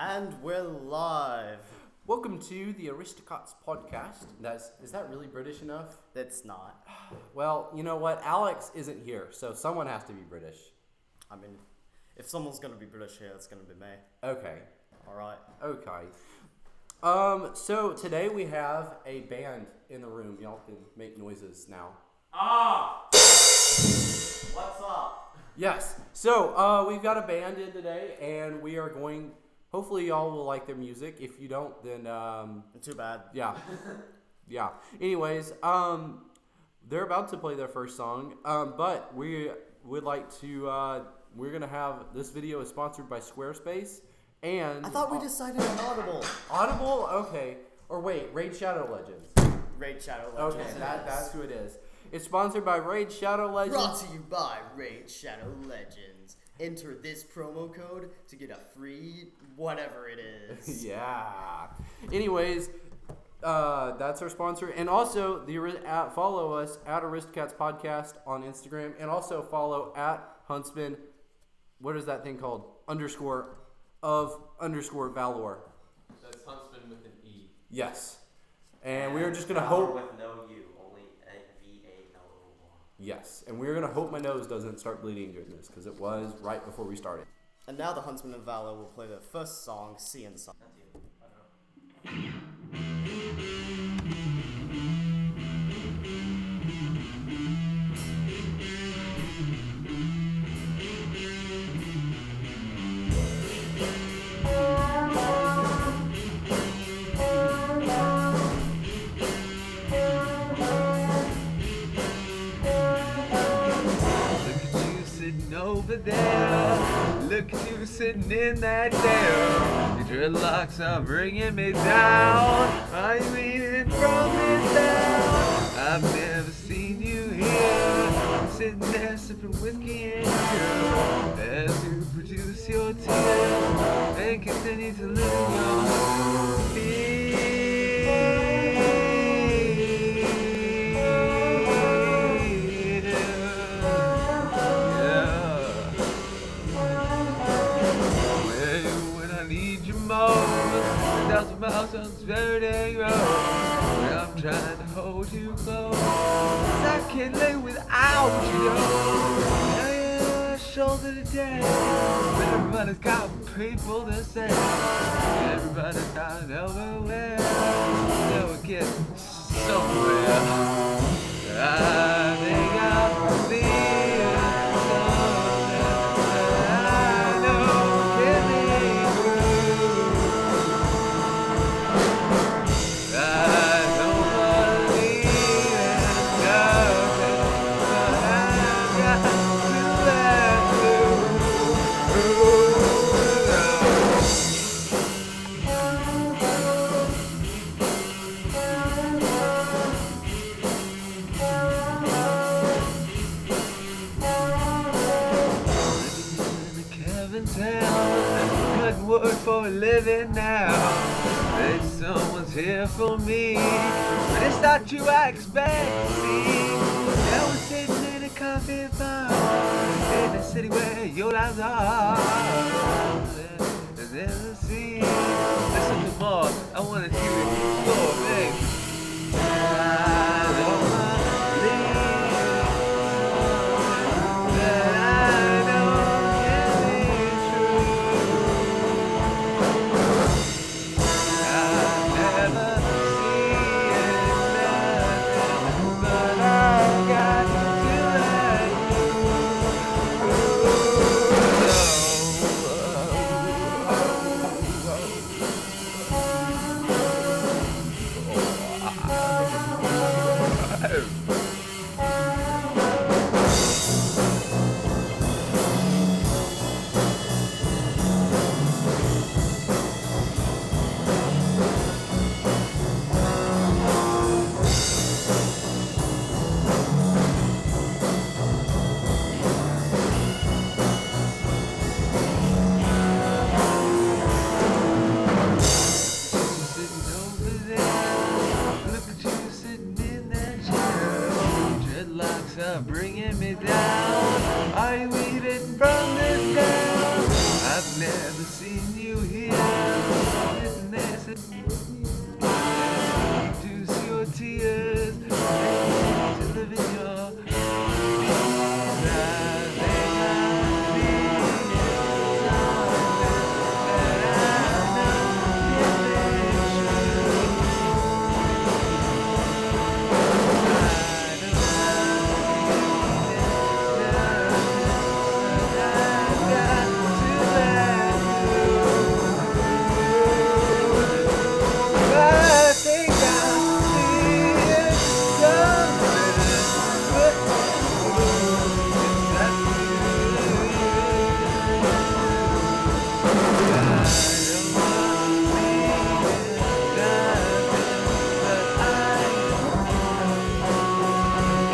And we're live. Welcome to the Aristocots podcast. That's is that really British enough? That's not. Well, you know what? Alex isn't here, so someone has to be British. I mean, if someone's gonna be British here, it's gonna be me. Okay. Alright. Okay. Um, so today we have a band in the room. Y'all can make noises now. Ah. What's up? Yes. So uh, we've got a band in today, and we are going. Hopefully, y'all will like their music. If you don't, then um, Too bad. yeah, yeah. Anyways, um, they're about to play their first song, um, but we would like to. Uh, we're gonna have this video is sponsored by Squarespace, and I thought we decided on Audible. Audible. Okay, or wait, Raid Shadow Legends. Raid Shadow Okay, Legends. that, that's who it is. It's sponsored by Raid Shadow Legends. Brought to you by Raid Shadow Legends. Enter this promo code to get a free whatever it is. yeah. Anyways, uh, that's our sponsor, and also the Ari- at, follow us at Aristocats Podcast on Instagram, and also follow at Huntsman. What is that thing called? Underscore of underscore Valor. That's Huntsman with an E. Yes. And we are just gonna hope. with no U, only a V A L O R. Yes, and we're gonna hope my nose doesn't start bleeding during this because it was right before we started. And now the Huntsman of Valor will play their first song, Sea and Sun. Over there. Look at you sitting in that chair. Your dreadlocks are bringing me down. I'm leaning from this down. I've never seen you here. Sitting there sipping whiskey and beer. As you produce your tears and continue to live your Yeah. Everybody's got people to say. Everybody's got elbow living now. Bet someone's here for me, but it's not you I expect to see. Now we're sitting in a coffee bar in the city where your lives are. And then the sea. Listen to more. I it explore, babe. I don't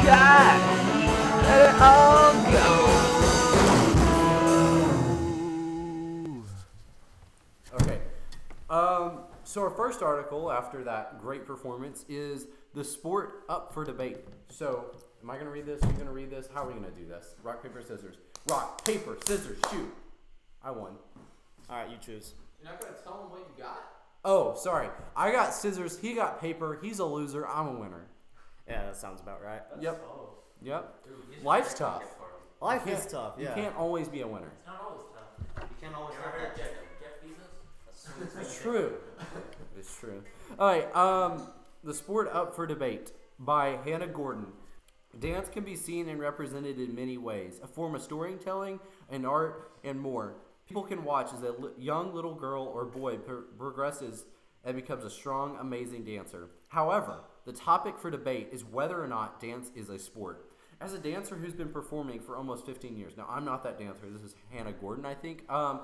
God, let it all go. Okay. Um, so our first article after that great performance is the sport up for debate. So am I going to read this? Are you going to read this? How are we going to do this? Rock paper scissors. Rock paper scissors shoot. I won. All right, you choose. You're not going to tell him what you got. Oh, sorry. I got scissors. He got paper. He's a loser. I'm a winner. Yeah, that sounds about right. Yep. Oh. Yep. Dude, he's Life's a tough. gift for. Life is can't- tough. You can't always be a winner. It's not always tough. You can't always You have ever heard that Jeff, chicken. Jeff Bezos? It's true. It's true. All right. Um, the sport up for debate by Hannah Gordon. Dance can be seen and represented in many ways, a form of storytelling, an art, and more. People can watch as a li- young little girl or boy pro- progresses and becomes a strong, amazing dancer. However, the topic for debate is whether or not dance is a sport. As a dancer who's been performing for almost 15 years, now I'm not that dancer. This is Hannah Gordon, I think. Um,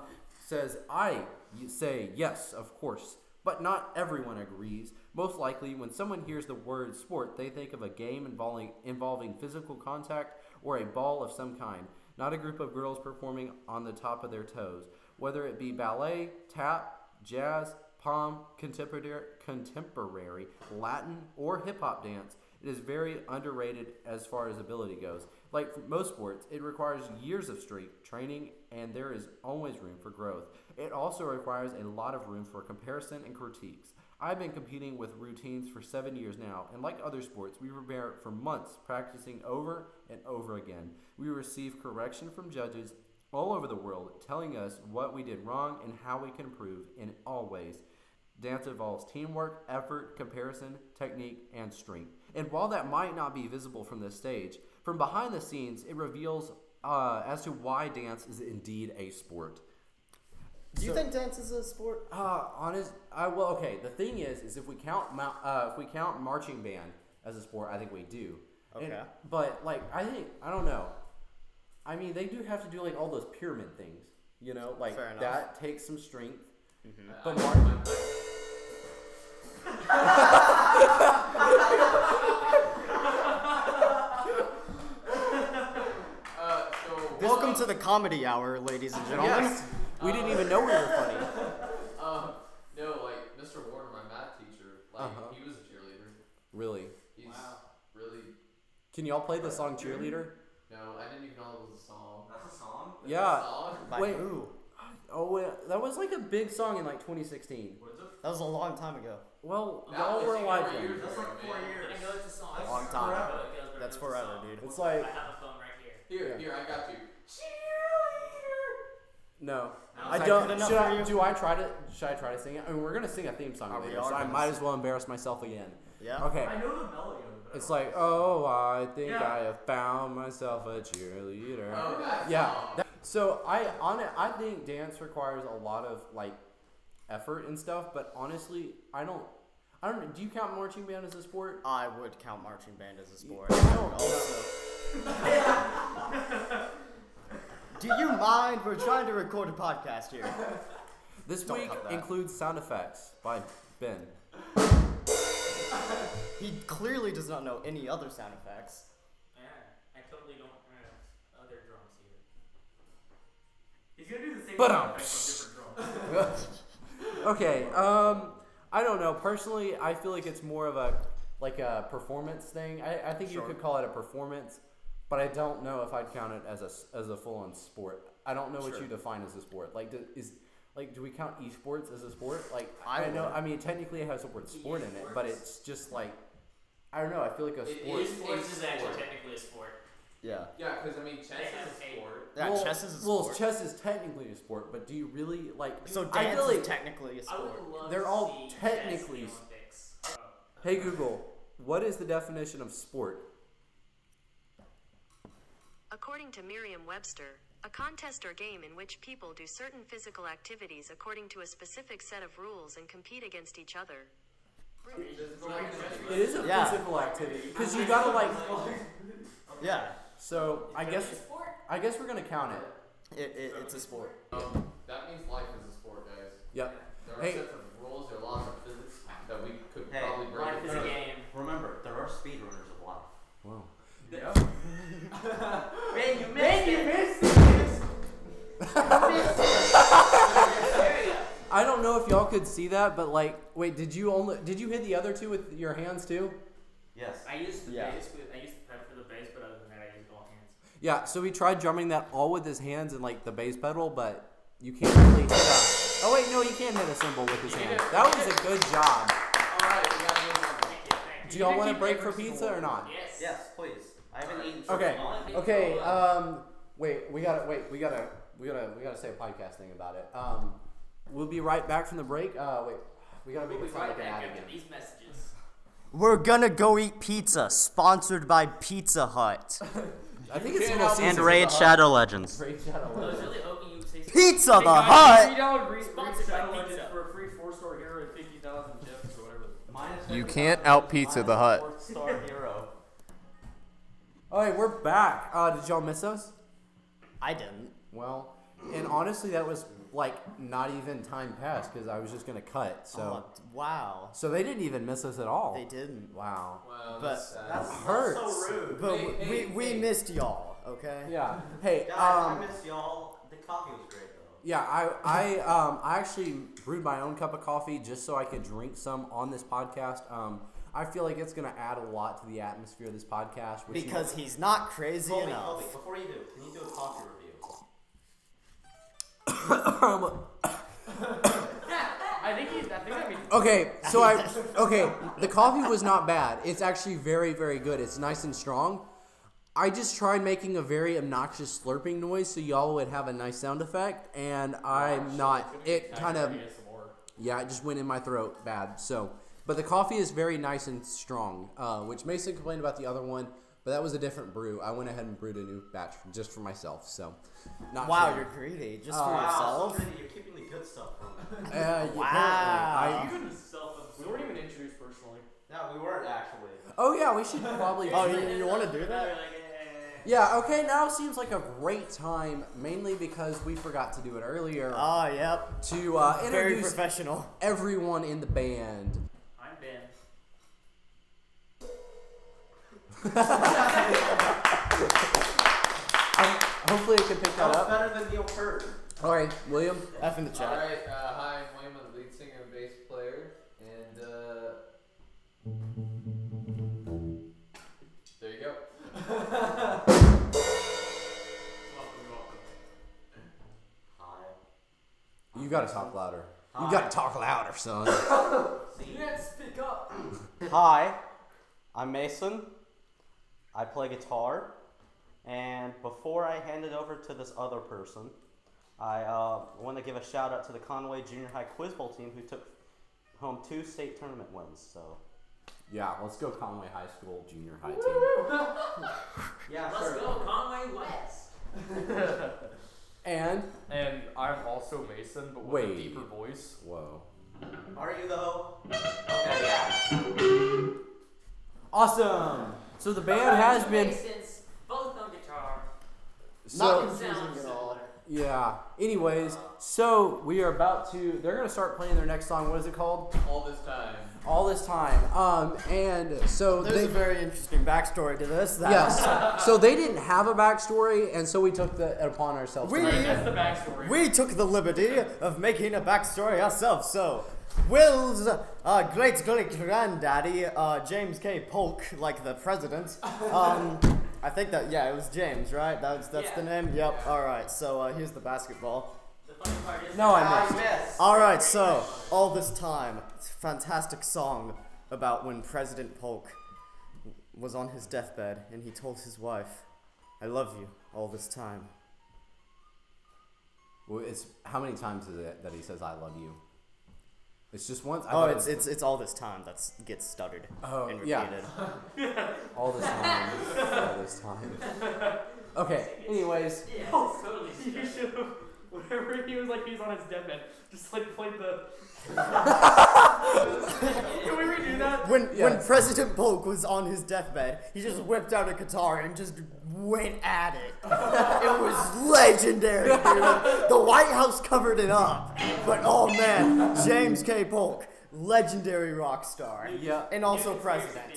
says I say yes, of course, but not everyone agrees. Most likely, when someone hears the word sport, they think of a game involving involving physical contact or a ball of some kind, not a group of girls performing on the top of their toes. Whether it be ballet, tap, jazz, pom, contemporary, contemporary, Latin, or hip hop dance, it is very underrated as far as ability goes. Like most sports, it requires years of street training, and there is always room for growth. It also requires a lot of room for comparison and critiques. I've been competing with routines for seven years now, and like other sports, we prepare for months practicing over and over again. We receive correction from judges all over the world telling us what we did wrong and how we can improve in all ways. Dance involves teamwork, effort, comparison, technique, and strength. And while that might not be visible from the stage, from behind the scenes, it reveals uh, as to why dance is indeed a sport. Do you So- think dance is a sport? Uh, honest, I well, okay. The thing is, is if we count uh, if we count marching band as a sport, I think we do. And- Okay. but like, I think I don't know. I mean, they do have to do like all those pyramid things, you know, like that takes some strength. Mm-hmm. But mar- uh, so Welcome to the comedy hour, ladies and gentlemen. Yes, we didn't even know we were funny. Um, no, like Mr. Warner, my math teacher, like Uh-huh. he was a cheerleader. Really? He's Wow. really Can y'all play the song cheerleader? no. I didn't even know it was a song. That's a song? That's a Yeah. song? By Wait. who? Oh, yeah, that was like a big song in like 2016. What is? That was a long time ago. Well, That y'all was were four alive years then. That's like four man. years. I know it's a song. That's long time. forever. It goes, but That's it's a forever, song. dude. It's like I have a phone right here. Here, Yeah. here, I got you. No, No, I is that don't. good enough Should for I, you? do I try to? Should I try to sing it? I mean, we're gonna sing a theme song we later, are so I gonna might sing- as well embarrass myself again. Yeah. Okay. I know the melody of it. but I It's don't like, oh, I think Yeah. I have found myself a cheerleader. Oh, that yeah. song. that- so I on it, I think dance requires a lot of like effort and stuff, but honestly, I don't. I don't. Do you count marching band as a sport? I would count marching band as a sport. I I would don't- also. Do you mind? We're trying to record a podcast here. This Don't week includes sound effects by Ben. He clearly does not know any other sound effects. Gonna do the same But, um, different okay. Um, I don't know. Personally, I feel like it's more of a like a performance thing. I, I think Sure. you could call it a performance, but I don't know if I'd count it as a s- as a full on sport. I don't know what Sure. you define as a sport. Like, do, is like, do we count esports as a sport? Like, I I, know. would. I mean, technically, it has the word sport in it, but it's just like, I don't know. I feel like a It sport. is Sports a is actually sport. technically a sport. Yeah. Yeah, because I mean, chess is a a- sport. Yeah, well, chess is a sport. well, chess is technically a sport, but do you really like? so I dance feel like is technically a I would sport. love They're to all see technically the Olympics. Hey Google, what is the definition of sport? According to Merriam Webster, a contest or game in which people do certain physical activities according to a specific set of rules and compete against each other. It is a Yeah. physical activity because you gotta like. Yeah. So I guess I guess we're gonna count it. It, it, it's a sport. Um, that means life is a sport, guys. Yep. There are Hey. sets of rules, there are laws of physics that we could Hey, probably break. Life is a game. Remember, there are speedrunners of life. Wow. Man, you missed it. I don't know if y'all could see that, but like, wait, did you only did you hit the other two with your hands too? Yes. I used the Yeah. bass with I used the pedal for the bass, but other than that, I used all hands. Yeah. So we tried drumming that all with his hands and like the bass pedal, but you can't really hit a. Oh wait, no, you can't hit a cymbal with his hands. That was a good job. Alright, we gotta move on. Thank you, thank Do you. y'all want to break for pizza or not? Yes. Yes, please. I haven't eaten for Okay. so long. Okay. Um. Wait. We gotta. Wait. We gotta. We gotta. We gotta say a podcast thing about it. Um. We'll be right back from the break. Uh. Wait. We gotta make We'll it sound right like an ad again. these messages. We're gonna go eat pizza, sponsored by Pizza Hut. I think it's can't Little help Caesars. And Raid Shadow Legends. Raid Shadow I was Legends. really hoping you would say Pizza the Hut. Sponsored by pizza. Legends for a free four star hero and fifty thousand gems or whatever. Minus You can't out pizza the hut. Fourth star hero. All right, we're back. Uh, did y'all miss us? I didn't. Well, and honestly, that was like not even time passed because I was just gonna cut. So, Oh, wow. so they didn't even miss us at all. They didn't. Wow. Wow, But that's sad. That's, hurts. that's so rude. But Hey, we, hey, we, we hey. missed y'all, okay? Yeah. Hey. Guys, I Um. miss y'all. The coffee was great though. Yeah. I. I. Um. I actually brewed my own cup of coffee just so I could drink some on this podcast. Um. I feel like it's gonna add a lot to the atmosphere of this podcast. Which you- Because he's not crazy Colby, enough. Colby, before you do, can you do a coffee review? I think he's. I think that means. Okay, so I okay, the coffee was not bad. It's actually very very good. It's nice and strong. I just tried making a very obnoxious slurping noise so y'all would have a nice sound effect and I'm not it kind of yeah, it just went in my throat bad. So, but the coffee is very nice and strong, uh, which Mason complained about the other one, but that was a different brew. I went ahead and brewed a new batch just for myself. So, not Wow, sure. you're greedy. Just Uh, for Wow, yourself? so. You're keeping the good stuff from me. Uh, yeah. Wow. I- Even. We weren't even introduced personally. No, we weren't actually. oh yeah, we should probably. Oh, you, you want to do that? Yeah, okay, now seems like a great time, mainly because we forgot to do it earlier, Oh, yep. to uh, Very introduce professional. everyone in the band. hopefully, it can pick That that was up. better than Neil Peart. All right, William. F in the chat. Alright, uh, hi, I'm William, I'm the lead singer and bass player, and uh. There you go. Welcome, welcome. Hi. You gotta talk louder. You Hi. gotta talk louder, son. See? You had to speak up. Hi, I'm Mason. I play guitar. And before I hand it over to this other person, I uh, want to give a shout out to the Conway Junior High Quiz Bowl team who took home two state tournament wins. So yeah, let's go Conway High School Junior High team. Yeah, Let's sure. go, Conway West. And And I'm also Mason, but with Wait. a deeper voice. whoa, Are you though? Okay, yeah. awesome. So the band has been Masons, both on guitar. so. Not confusing at all. Yeah. Anyways, so we are about to. They're gonna start playing their next song. What is it called? All this time. All this time. Um, and so There's they. a very interesting backstory to this. That Yes. so they didn't have a backstory, and so we took the upon ourselves. We- That's the backstory. We took the liberty of making a backstory ourselves. So, Will's uh, great great granddaddy, uh, James K. Polk, like the president. Um, I think that yeah, it was James, right? That's that's the name. Yep. All right. So uh, here's the basketball. The funny part is No, I I missed. missed. All right, so all this time, it's a fantastic song about when President Polk was on his deathbed and he told his wife, "I love you." All this time. Well, it's how many times is it that he says "I love you"? It's just once. I Oh, thought it it's it's it's all this time that's gets stuttered Oh, and yeah. repeated. all this time. all this time. Okay. Anyways, Yeah, it's totally whenever he was like he's on his deathbed, just like played the. Can we redo that? When when President Polk was on his deathbed, he just whipped out a guitar and just went at it. it was legendary, dude. The White House covered it up, but oh man, James K. Polk, legendary rock star, yeah. and also New president.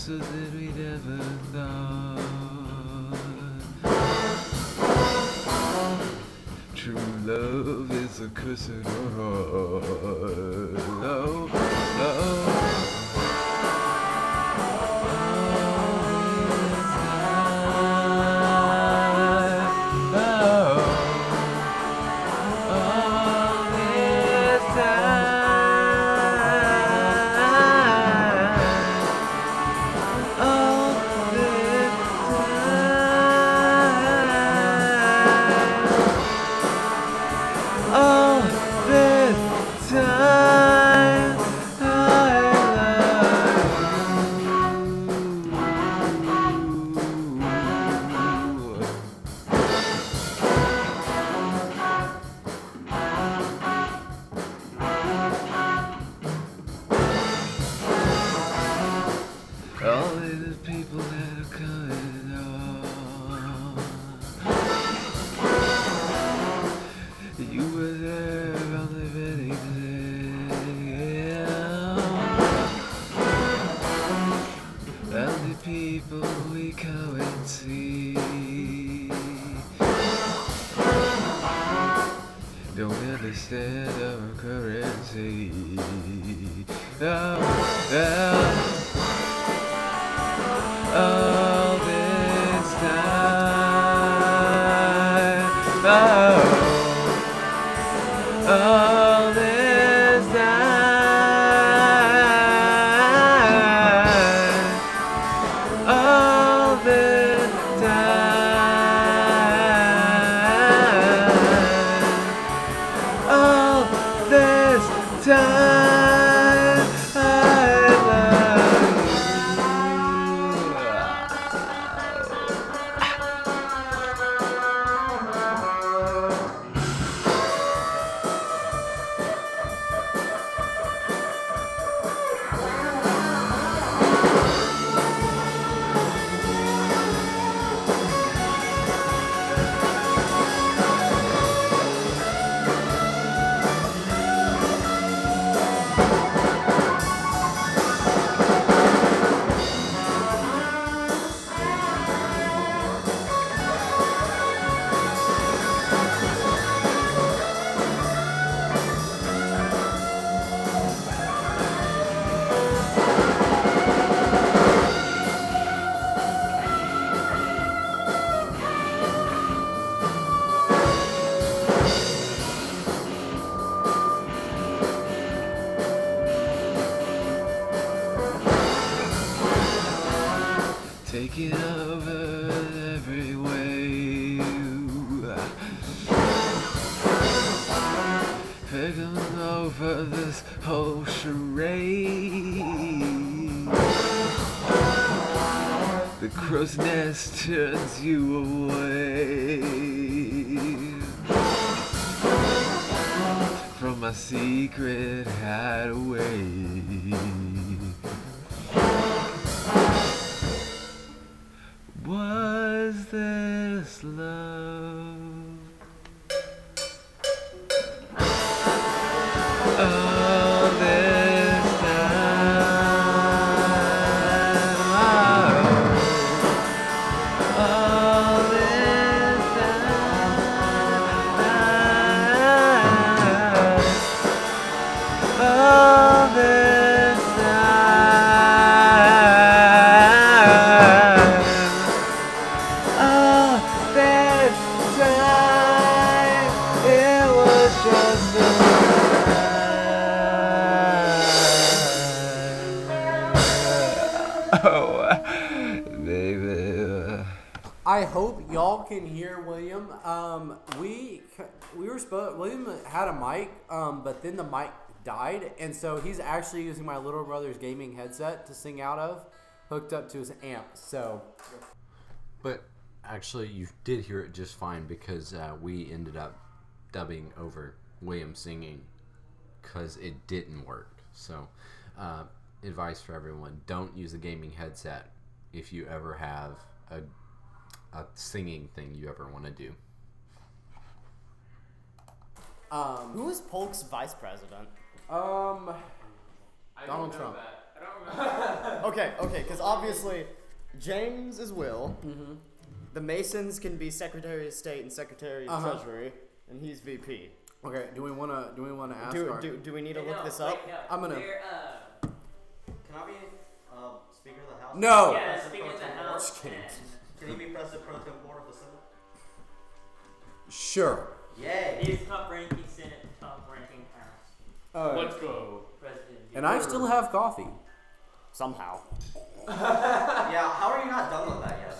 Closer than we'd ever thought. True love is a cursed word. Oh, my secret hideaway. Was this love? A mic, um, but then the mic died, and so he's actually using my little brother's gaming headset to sing out of, hooked up to his amp. So But actually, you did hear it just fine because uh, we ended up dubbing over William singing because it didn't work. So, uh, advice for everyone: don't use a gaming headset if you ever have a a singing thing you ever want to do. Um, Who is Polk's vice president? um, I Donald don't Trump. that. I don't remember. Okay, okay, because obviously James is Will. The Masons can be Secretary of State and Secretary of Uh-huh. Treasury, and he's VP. okay. Do we wanna do we wanna ask? Do, our, do, do we need to Hey, look no, this wait, up? no. I'm gonna- uh, Can I be uh, Speaker of the House? No. yeah, President speaking pro of the house. Just kidding. and- Can he be President Pro Tem Board of the Senate? Sure. Yay! He's top ranking Senate, top ranking House. Uh, Let's go. President. and I still have coffee. Somehow. yeah, how are you not done with that yet?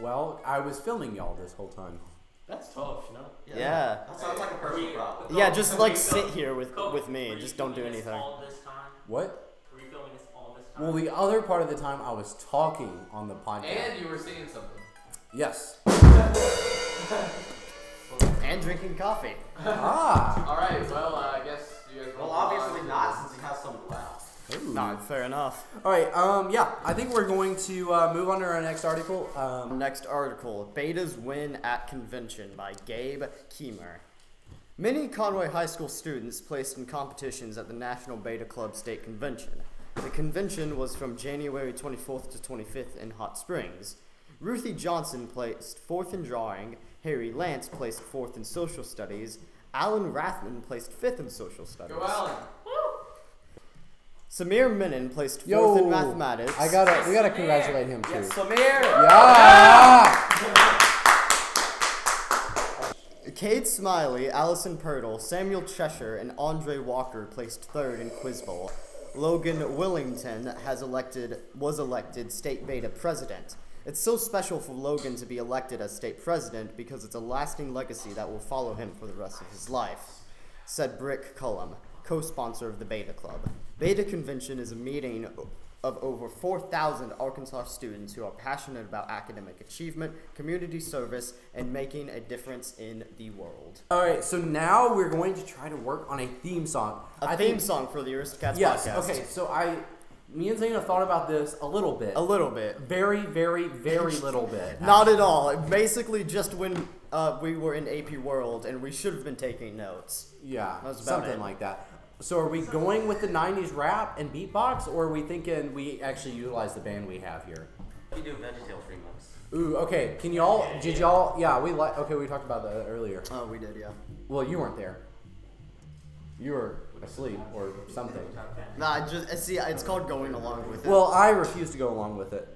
Well, I was filming y'all this whole time. That's tough, you know? Yeah. That sounds like a personal We- problem. Yeah, just like sit here with Kobe, with me. were you Just don't do filming this anything. All this time? What? Were you filming this all this time? Well, the other part of the time I was talking on the podcast. And you were singing something. yes. And drinking coffee. ah. All right. Well, uh, I guess you guys. Well, obviously not, since he has some left. No, fair enough. All right. Um. Yeah. I think we're going to uh, move on to our next article. Um. Next article Betas Win at Convention by Gabe Keemer. Many Conway High School students placed in competitions at the National Beta Club State Convention. The convention was from January 24th to 25th in Hot Springs. Ruthie Johnson placed fourth in drawing, Harry Lance placed fourth in social studies, Alan Rathman placed fifth in social studies. Go Alan. Samir Menon placed fourth Yo. in mathematics. I gotta. We gotta congratulate him too. Yes, Samir! Yeah. Cade Smiley, Allison Purtle, Samuel Cheshire, and Andre Walker placed third in Quiz Bowl. Logan Willington has elected was elected state beta president. It's so special for Logan to be elected as state president because it's a lasting legacy that will follow him for the rest of his life, said Brick Cullum, co-sponsor of the Beta Club. Beta Convention is a meeting of over 4,000 Arkansas students who are passionate about academic achievement, community service, and making a difference in the world. All right. So now we're going to try to work on a theme song. A I theme think- song for the Aristocats Yes. podcast. Okay. So I, me and Zane thought about this a little bit. A little bit. Very, very, very little bit. Not at all. Basically, just when uh, we were in AP World and we should have been taking notes. Yeah, That's about something it. like that. So are we going with the '90s rap and beatbox, or are we thinking we actually utilize the band we have here? You do VeggieTales remix. Ooh, okay. Can y'all? Did y'all? Yeah, we like. Okay, we talked about that earlier. Oh, we did, yeah. Well, you weren't there. You were asleep or something. Nah, I just uh, see. It's called going along with it. Well, I refuse to go along with it.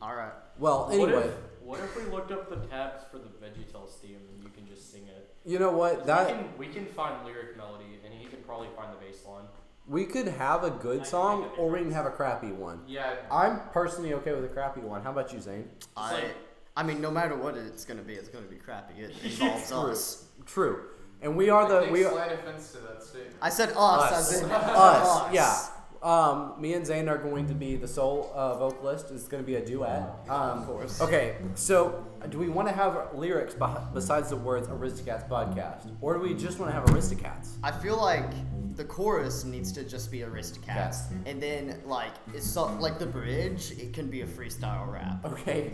all right. Well, What anyway, if, what if we looked up the tabs for the VeggieTales theme and you can just sing it? you know what? we, That can, we can find lyric melody and he can probably find the bass line. we could have a good song, or we can have a crappy one. Yeah. I'm personally okay with a crappy one. How about you, Zane? I, I mean, no matter what it's gonna be, it's gonna be crappy. It involves True. us. True. And we are I the we slight offense to that statement. I said us, us as in us yeah Um, me and Zane are going to be the sole uh, vocalist. It's going to be a duet. Um, of course. Okay, so do we want to have lyrics beh- besides the words Aristocats podcast, or do we just want to have Aristocats? I feel like the chorus needs to just be Aristocats, and then like it's so, like the bridge, it can be a freestyle rap. Okay,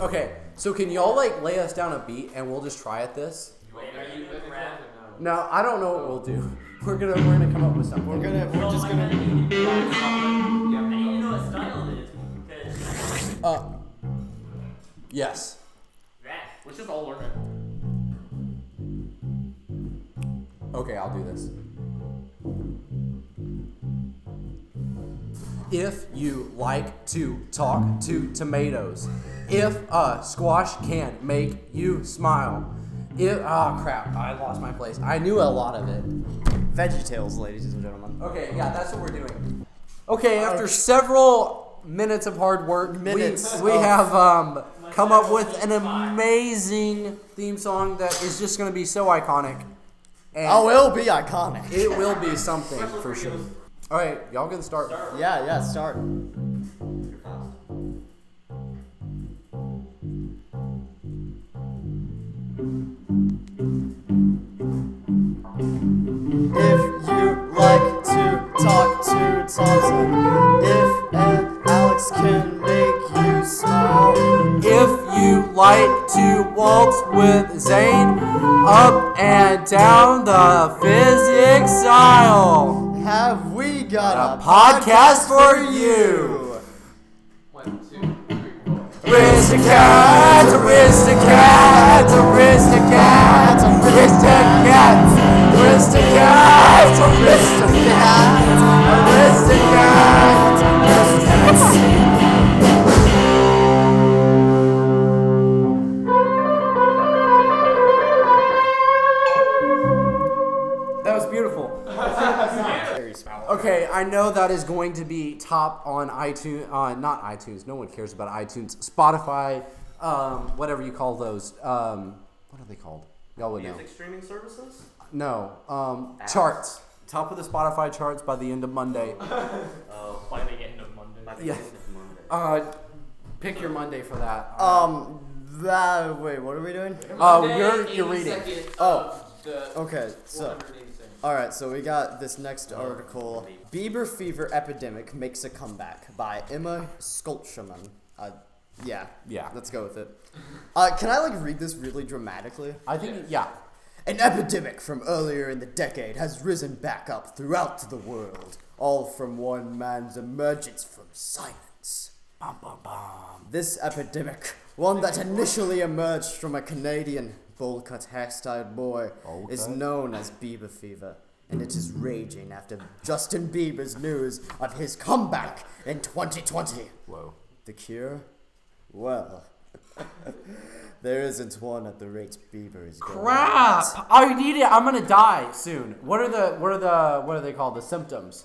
okay. So can y'all like lay us down a beat and we'll just try at this? Wait, are you with rap? No, I don't know what we'll do. We're gonna we're gonna come up with something. We're gonna, we're just gonna. need to- I need to know what style it is because Uh, yes. rap. Let's just all learn it. Okay, I'll do this. If you like to talk to tomatoes, if a squash can make you smile, if oh crap, I lost my place. I knew a lot of it. Veggie Tales, ladies and gentlemen. Okay, yeah, that's what we're doing. Okay, after several minutes of hard work, Minutes we, we of- have um, come up with an amazing theme song that is just going to be so iconic. And Oh, it'll be iconic. it will be something for sure. All right, y'all can start. Yeah, yeah, start. To Thompson, if and Alex can make you smile, If you like to waltz with Zane up and down the physics aisle, have we got a a, podcast for you. One, two, three, four. Aristocats, aristocats, aristocats, aristocats, aristocats, Okay, I know that is going to be top on iTunes, uh, not iTunes. No one cares about iTunes. Spotify, um, whatever you call those. Um, what are they called? Y'all would know. Music streaming services? No, um, charts. Top of the Spotify charts by the end of Monday. Oh, By the end of Monday. by the Yeah. end of Monday. Uh, pick your Monday for that. Um, that, wait, what are we doing? Oh, Monday, you're you're reading. second Oh, of the Okay, so. 180. Alright, so we got this next article. Bieber fever epidemic makes a comeback by Emma Skulchman. Uh, yeah. Yeah. Let's go with it. Uh, can I like read this really dramatically? I think yeah. An epidemic from earlier in the decade has risen back up throughout the world, all from one man's emergence from silence. Bum, bum, bum. This epidemic, one that initially emerged from a Canadian bowl cut hairstyled boy, Bowl is known as Bieber fever, and it is raging after Justin Bieber's news of his comeback in 2020. Whoa. The cure? Well, there isn't one at the rate Bieber is going Crap! Oh, at. I need it. I'm gonna die soon. What are the what are the what are they called? The symptoms.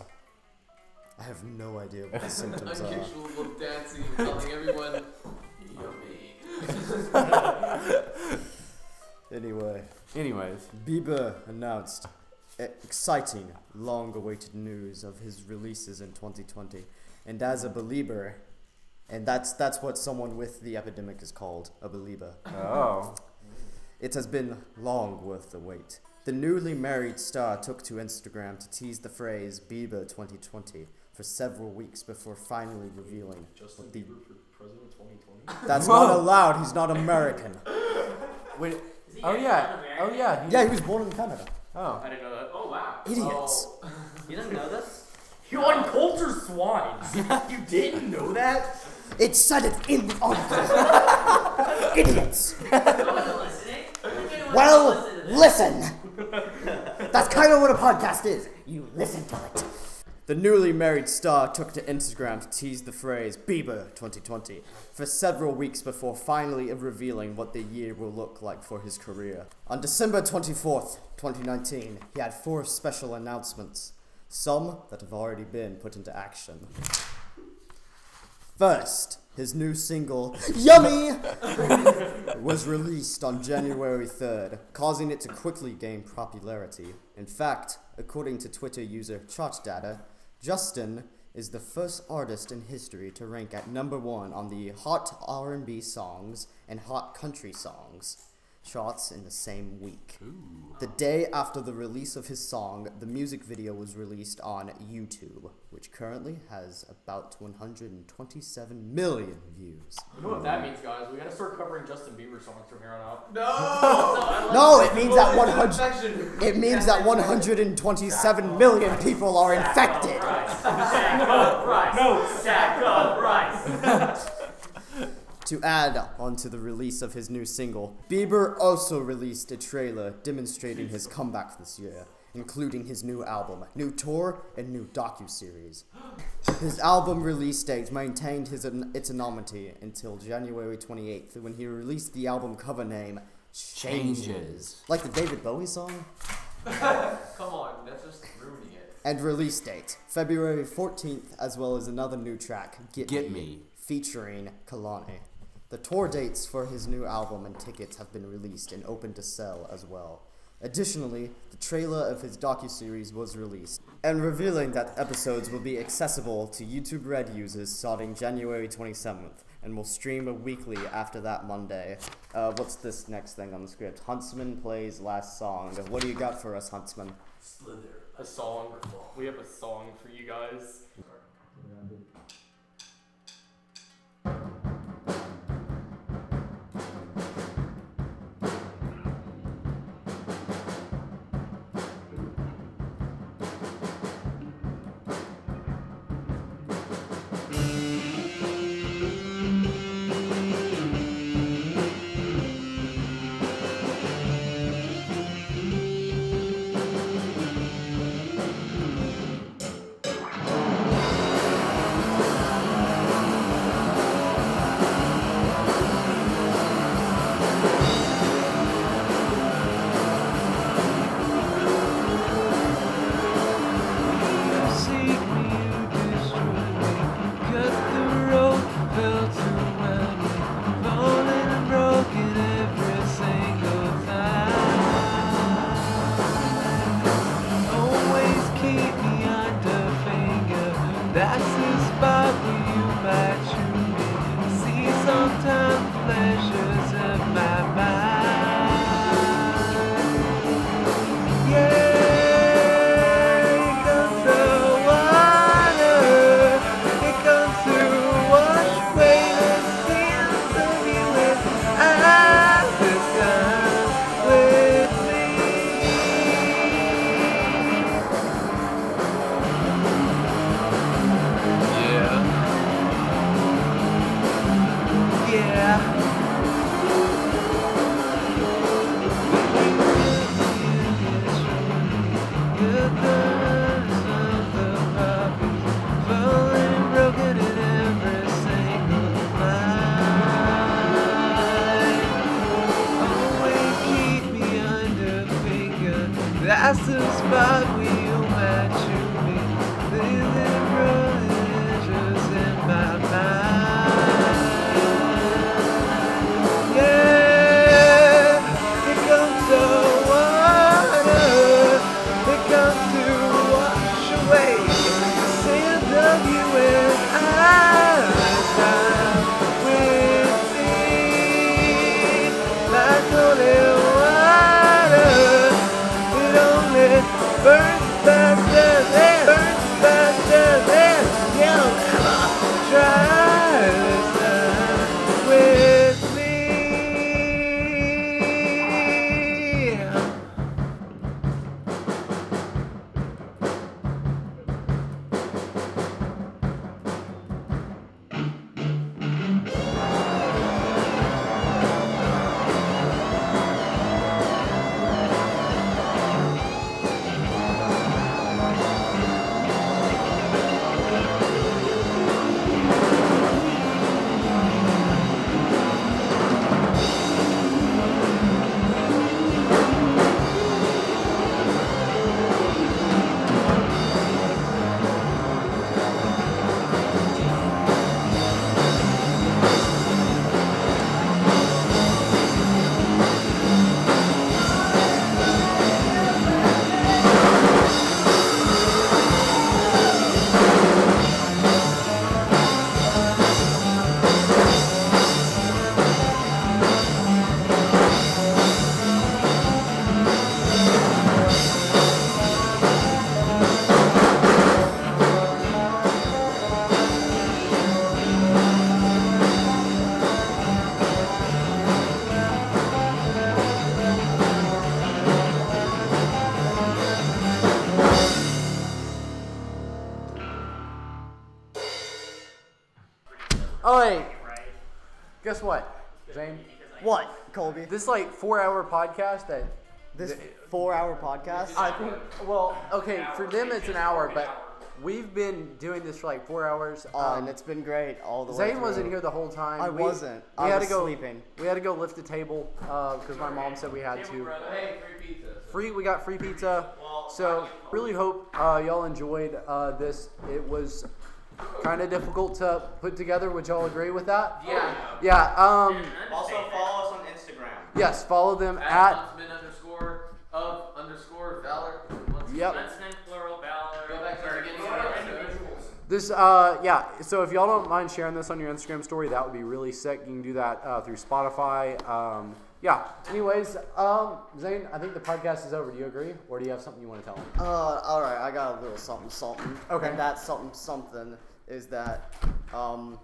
I have no idea what the symptoms are. Uncontrollable dancing, telling everyone, yummy. Anyway, Anyways. Bieber announced e- exciting, long-awaited news of his releases in 2020, and as a believer, and that's that's what someone with the epidemic is called, a believer. Oh. It has been long worth the wait. The newly married star took to Instagram to tease the phrase Bieber 2020 for several weeks before finally revealing Justin what the. Bieber for president 2020. That's Whoa. not allowed. He's not American. Wait. Oh yeah. not Oh yeah. he- Yeah, he was born in Canada. Oh. I didn't know that. Oh wow. Idiots. Oh. You didn't know this? You uncultured swine. you didn't know that? It said it in the article. Idiots. I wasn't listening. I think anyone Well, listened to this. listen. That's kind of what a podcast is. You listen to it. The newly married star took to Instagram to tease the phrase Bieber 2020 for several weeks before finally revealing what the year will look like for his career. On December 24th, 2019, he had four special announcements, some that have already been put into action. First, his new single, Yummy, was released on January 3rd, causing it to quickly gain popularity. In fact, according to Twitter user ChartData, Justin is the first artist in history to rank at number one on the Hot R&B Songs and Hot Country Songs charts in the same week. The day after the release of his song, the music video was released on YouTube, which currently has about 127 million views. You know what that means, guys? We gotta start covering Justin Bieber songs from here on out. No! No, it means that 100 it means that 127 million people are infected. Sack of rice. No. Sack of rice. To add onto the release of his new single, Bieber also released a trailer demonstrating his comeback this year, including his new album, new tour, and new docu-series. His album release date maintained his its anonymity until January 28th, when he released the album cover name Changes, Changes. like the David Bowie song, Come on, that's just ruining it. and release date February 14th, as well as another new track, Get, Get Me. featuring Kehlani. The tour dates for his new album and tickets have been released and open to sell as well. Additionally, the trailer of his docuseries was released, and revealing that episodes will be accessible to YouTube Red users starting January 27th, and will stream weekly after that Monday. Uh, what's this next thing on the script? Huntsman plays last song. What do you got for us, Huntsman? Slither, a song. We have a song for you guys. The colors what, Zane? What, Colby? This like four-hour podcast that This four-hour podcast. I think. Well, okay, for them it's an hour, but we've been doing this for like four hours. Oh, Um, and it's been great all the way. Zane wasn't through. here the whole time. I We- wasn't. We I had was to go sleeping. We had to go lift a table because my mom said we had to. Hey, free pizza. Free, we got free pizza. So really hope uh, y'all enjoyed uh, this. It was kind of difficult to put together. Would y'all agree with that? Yeah. Yeah. Um. Also follow us on Instagram. Yes. Follow them At at. Underscore of underscore Valor. Yep. Huntsman, plural, valor. Go back to the beginning of the episode. This, uh, yeah. So if y'all don't mind sharing this on your Instagram story, that would be really sick. You can do that uh, through Spotify. Um, yeah. Anyways, um, Zane, I think the podcast is over. Do you agree, or do you have something you want to tell them? Uh, all right, I got a little something, something. Okay. And that something, something is that um,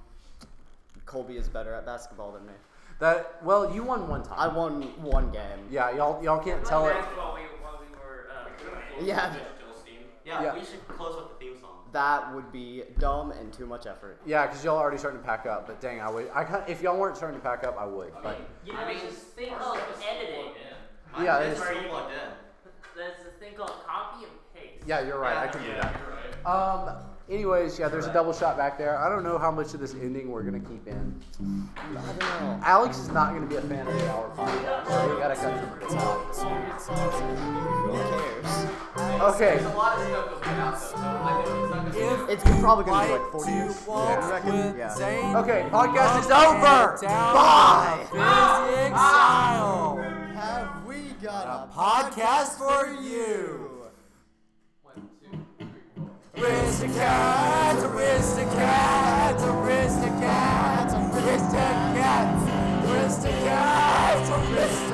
Colby is better at basketball than me. That well, you won one time. I won one game. Yeah, y'all y'all can't tell it. While we, while we were, uh, Yeah. Digital Steam. Yeah, Yeah. we should close with the theme song. That would be dumb and too much effort. Yeah, because y'all already starting to pack up. But dang, I would. I can't, if y'all weren't starting to pack up, I would. But You know, there's this thing called editing. Mine Yeah, is it's- already plugged in. There's this thing called copy and paste. yeah, you're right. I can do that. Um. Anyways, yeah, there's a double shot back there. I don't know how much of this ending we're gonna keep in. I don't know. Alex is not gonna be a fan of the hour podcast, so we gotta cut some of this out. Who cares? Okay. There's a lot of stuff that went out so it's not gonna be. It's probably gonna be like 40 years. Yeah. You reckon? Yeah. Okay, podcast is over. Bye. Physics. Have we got a Podcast for you. Raise the cats, raise the cats, raise the cats, raise the cats, raise the cats.